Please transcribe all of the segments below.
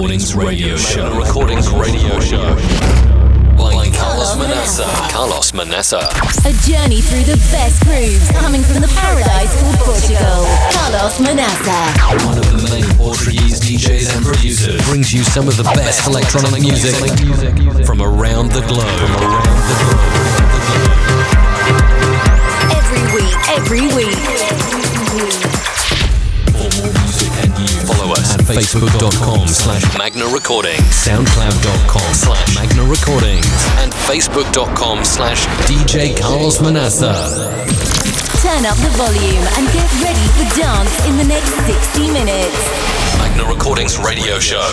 Recordings Radio Show. Magna Recordings Radio Show. By Carlos Manaça. Carlos Manaça. A journey through the best grooves coming from the paradise called Portugal. Carlos Manaça. One of the main Portuguese DJs and producers brings you some of the best electronic music from around the globe. From around the globe. Every week. Every week. Follow us at facebook.com slash Magna Recordings, soundcloud.com slash Magna Recordings, and facebook.com slash DJ Carlos Manaça. Turn up the volume and get ready for dance in the next 60 minutes. Magna Recordings Radio Show.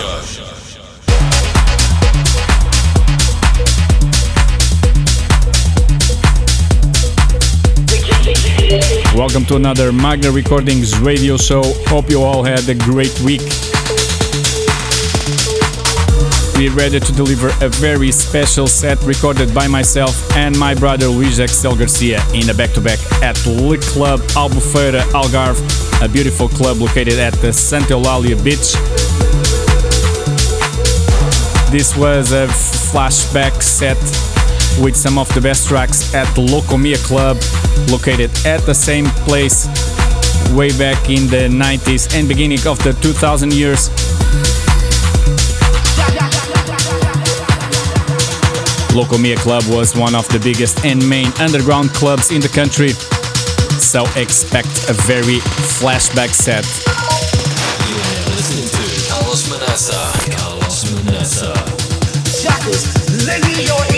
Welcome to another Magna Recordings radio show. Hope you all had a great week. Ready to deliver a very special set recorded by myself and my brother Luis XL Garcia in a back to back at Le Club Albufeira Algarve, a beautiful club located at the Santa Eulalia beach. This was a flashback set with some of the best tracks at Locomia Club, located at the same place way back in the 90s and beginning of the 2000 years. Locomia Club was one of the biggest and main underground clubs in the country, so expect a very flashback set. You're listening to Carlos Manaça. Carlos Manaça. lend me your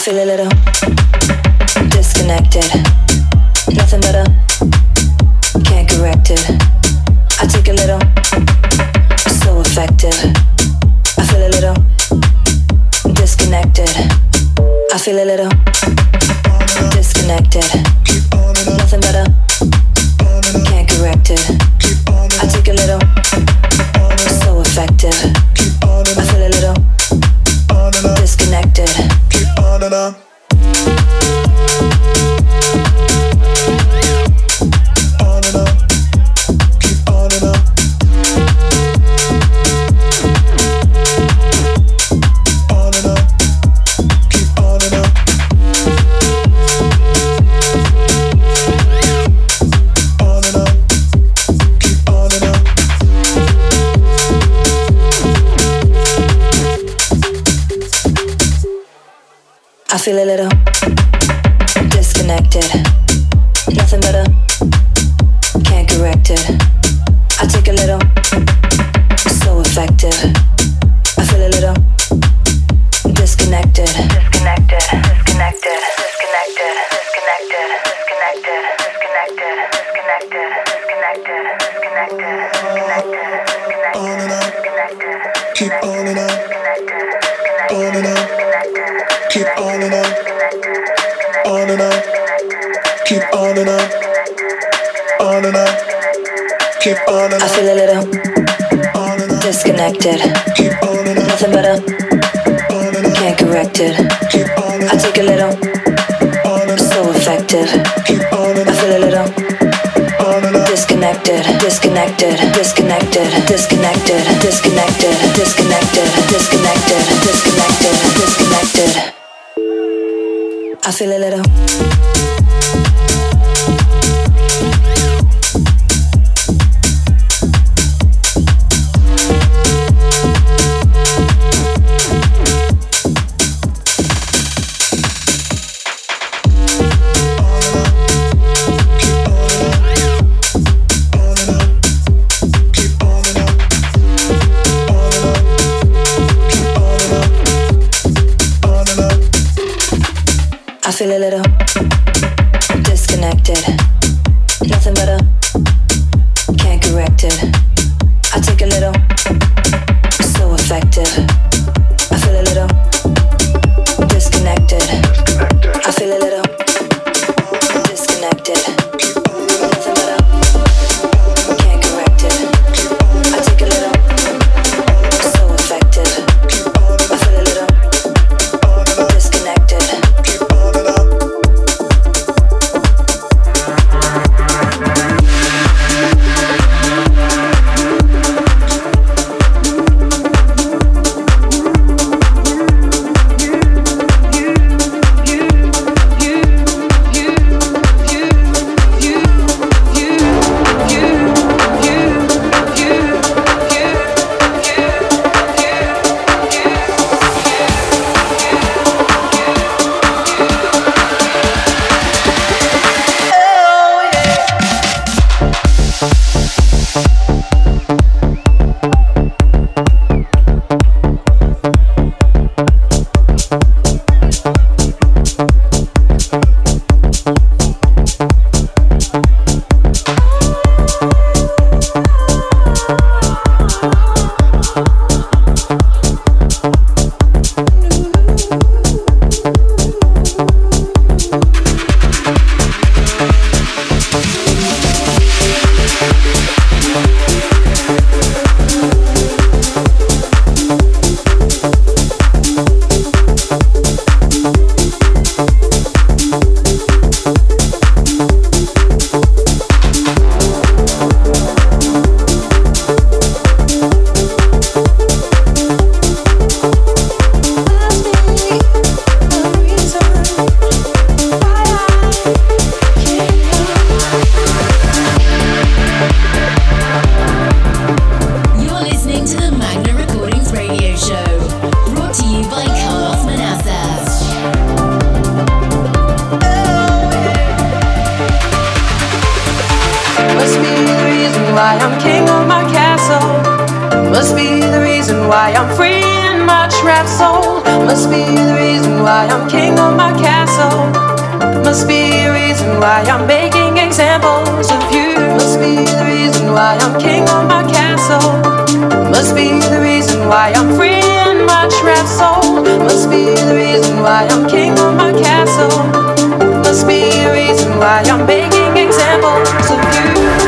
feel a little connected. Why I'm king of my castle. Must be the reason why I'm free and much rap soul. Must be the reason why I'm king of my castle. Must be the reason why I'm making examples of you. Must be the reason why I'm king of my castle. Must be the reason why I'm free and much rap soul. Must be the reason why I'm king of my castle. Must be the reason why I'm making examples of you.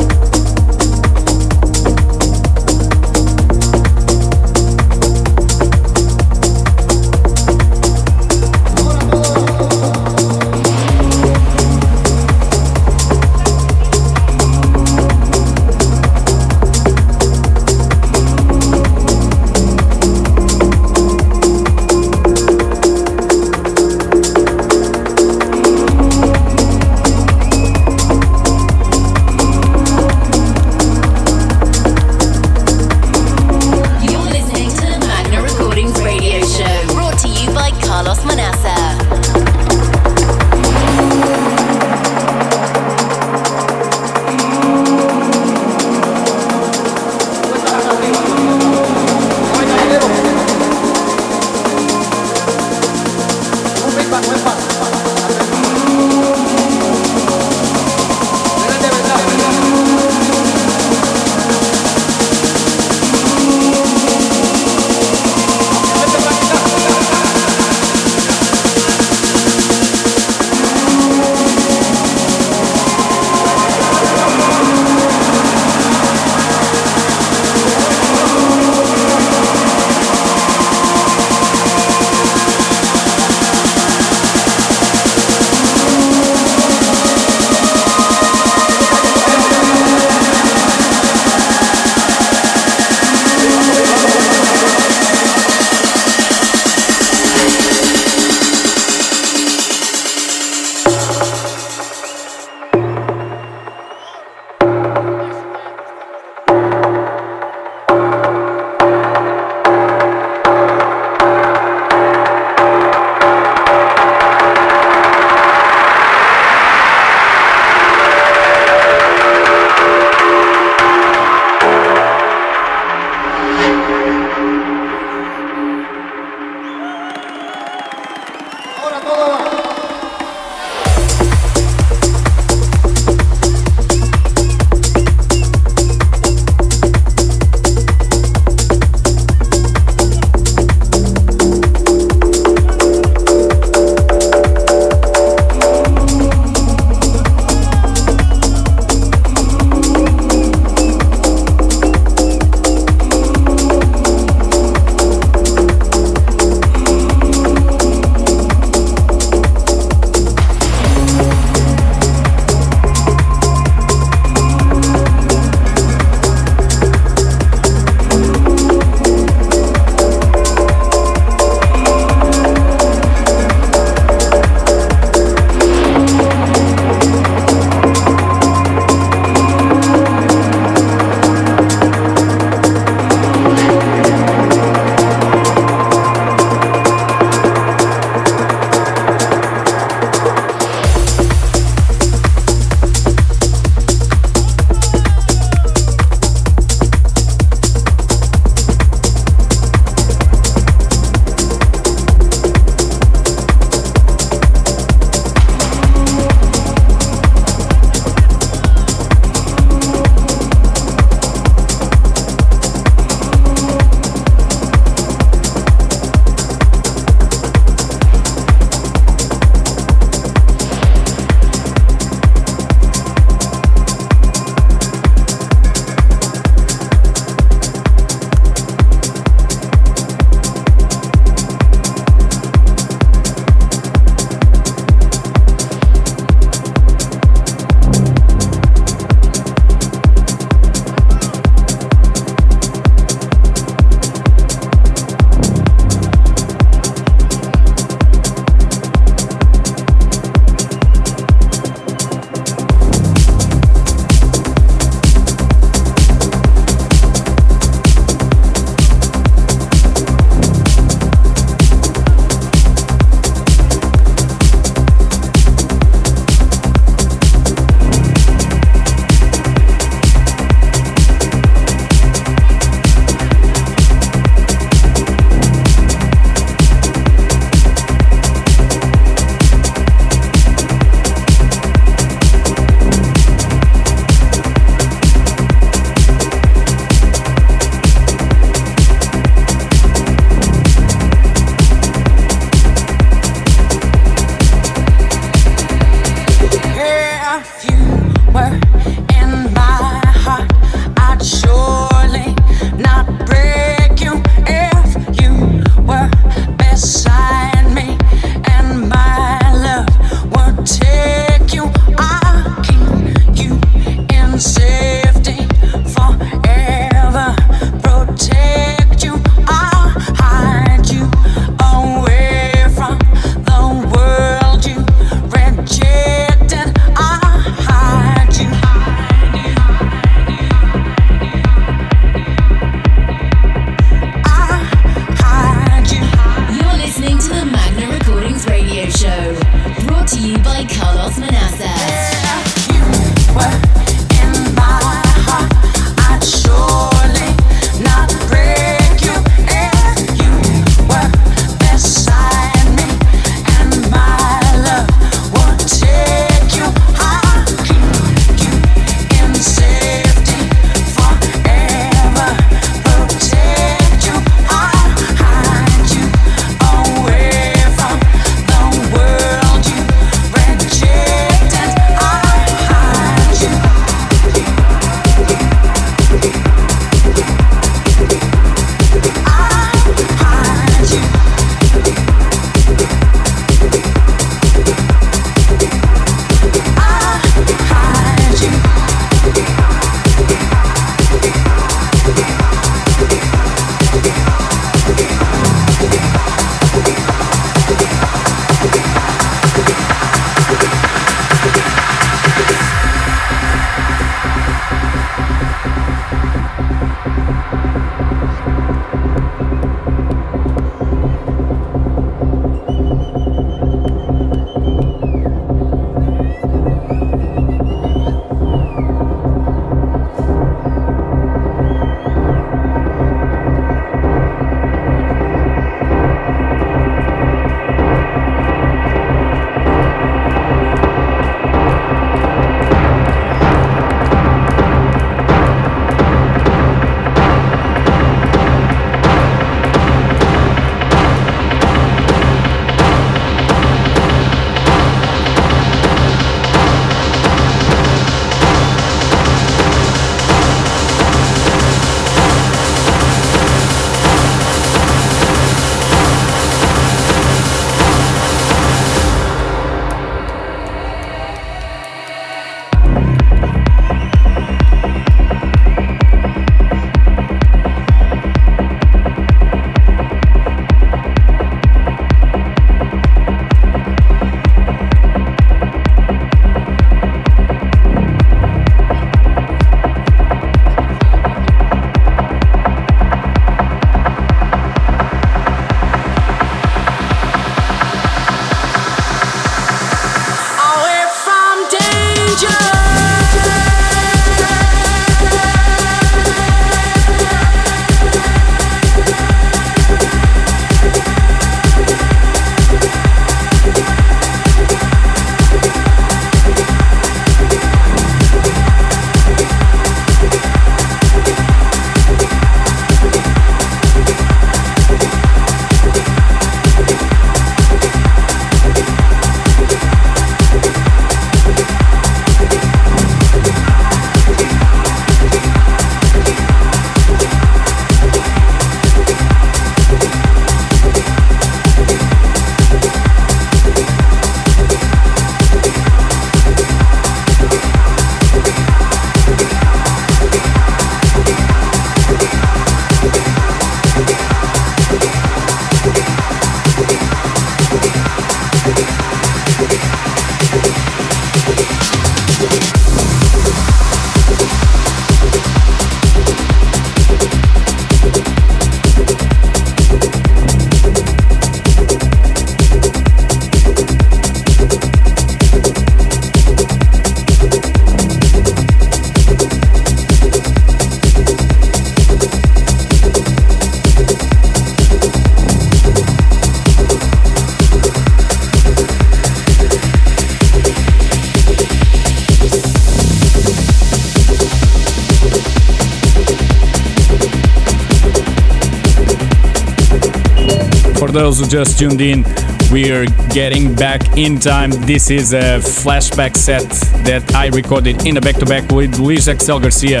just tuned in, we're getting back in time. This is a flashback set that I recorded in a back to back with Luis XL Garcia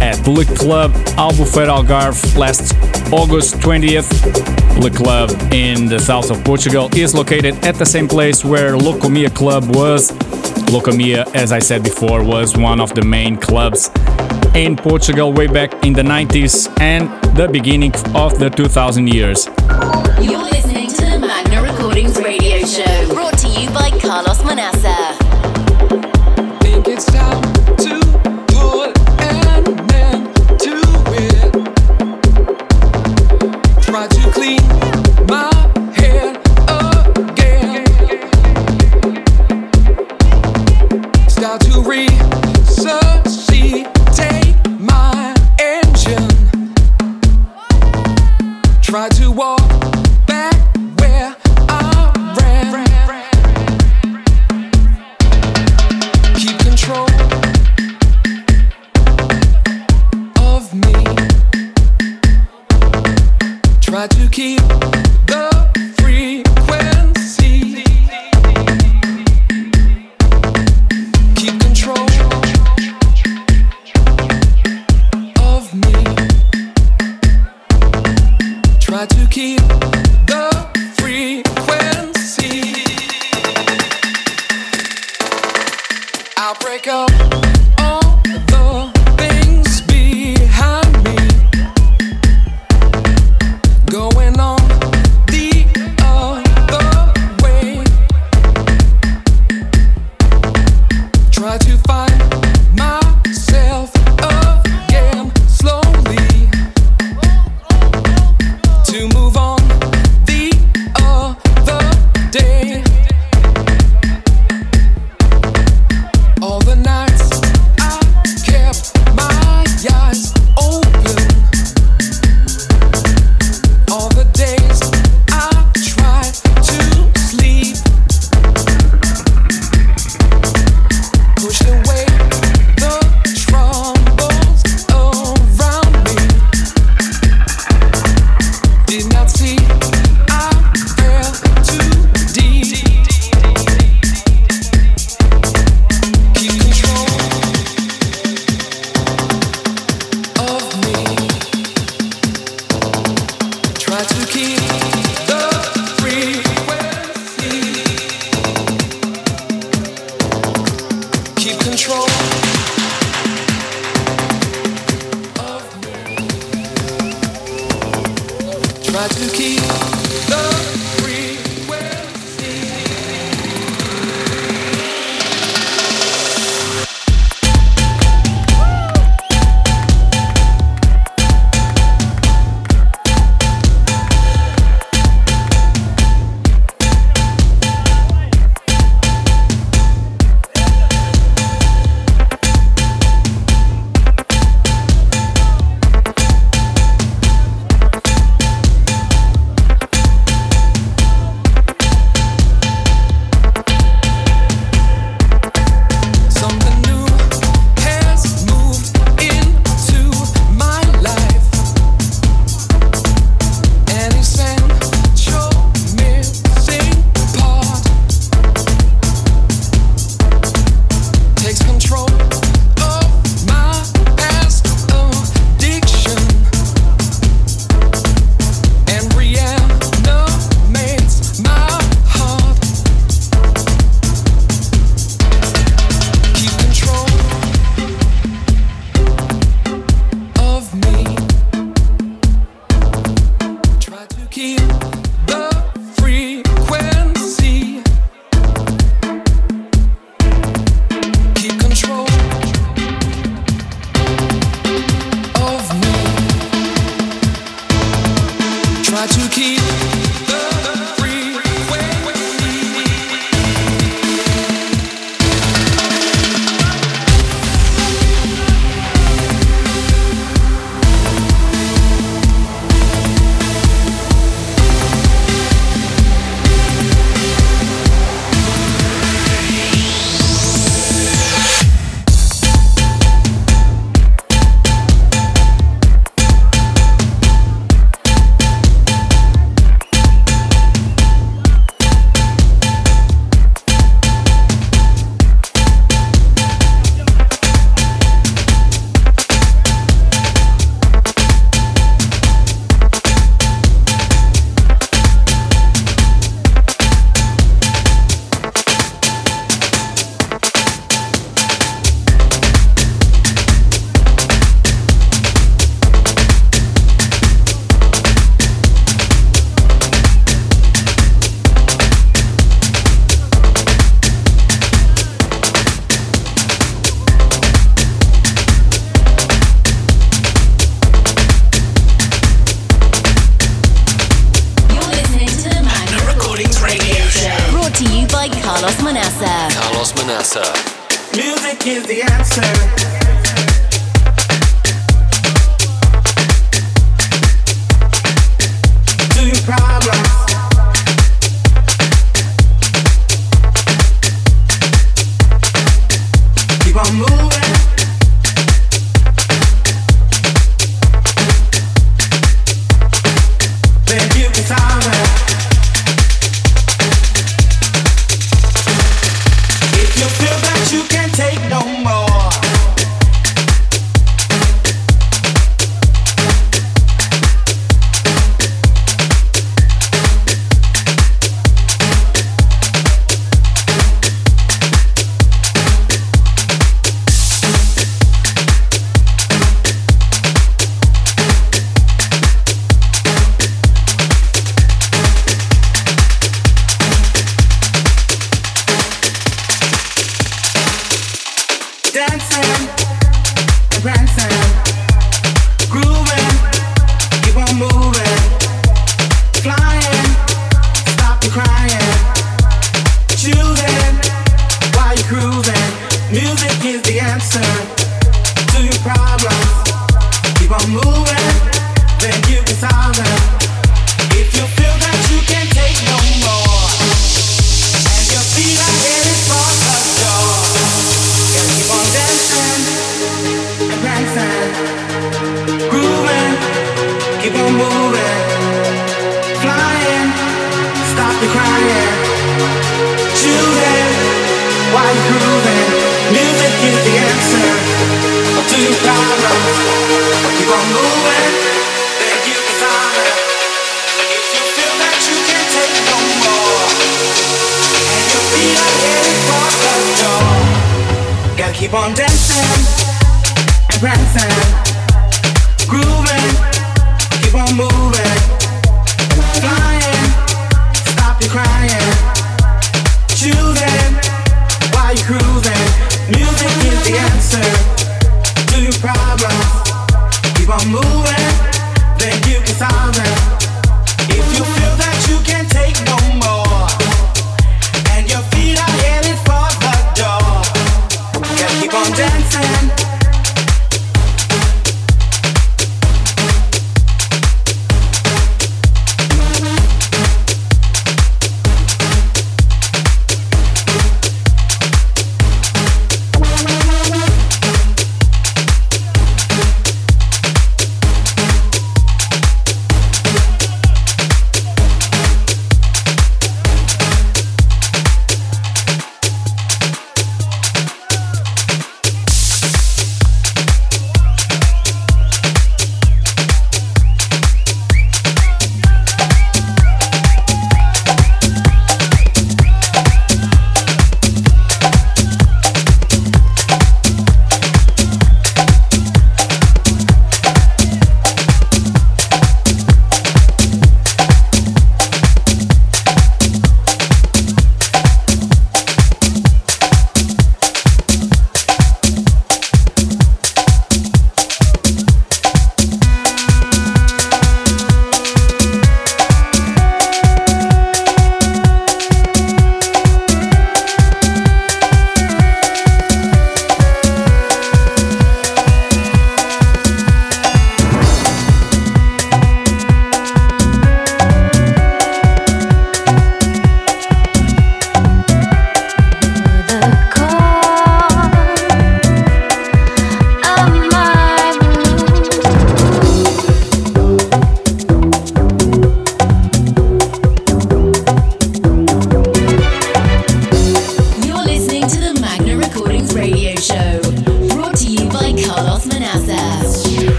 at Le Club Albufeira Algarve last August 20th. Le Club in the south of Portugal is located at the same place where Locomia Club was. Locomia, as I said before, was one of the main clubs in Portugal way back in the 90s and the beginning of the 2000 years.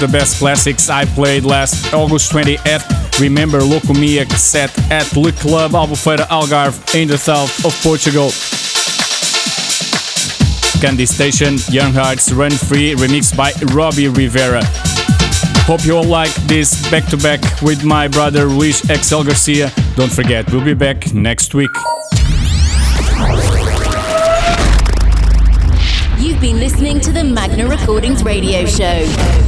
The best classics I played last August 20th. Remember Locomia set at Le Club Albufeira Algarve in the south of Portugal. Candi Staton, Young Hearts Run Free, remixed by Robbie Rivera. Hope you all like this back to back with my brother Luis XL Garcia. Don't forget, we'll be back next week. You've been listening to the Magna Recordings radio show